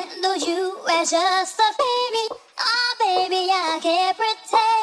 handle you as just a baby. Oh, baby, I can't pretend.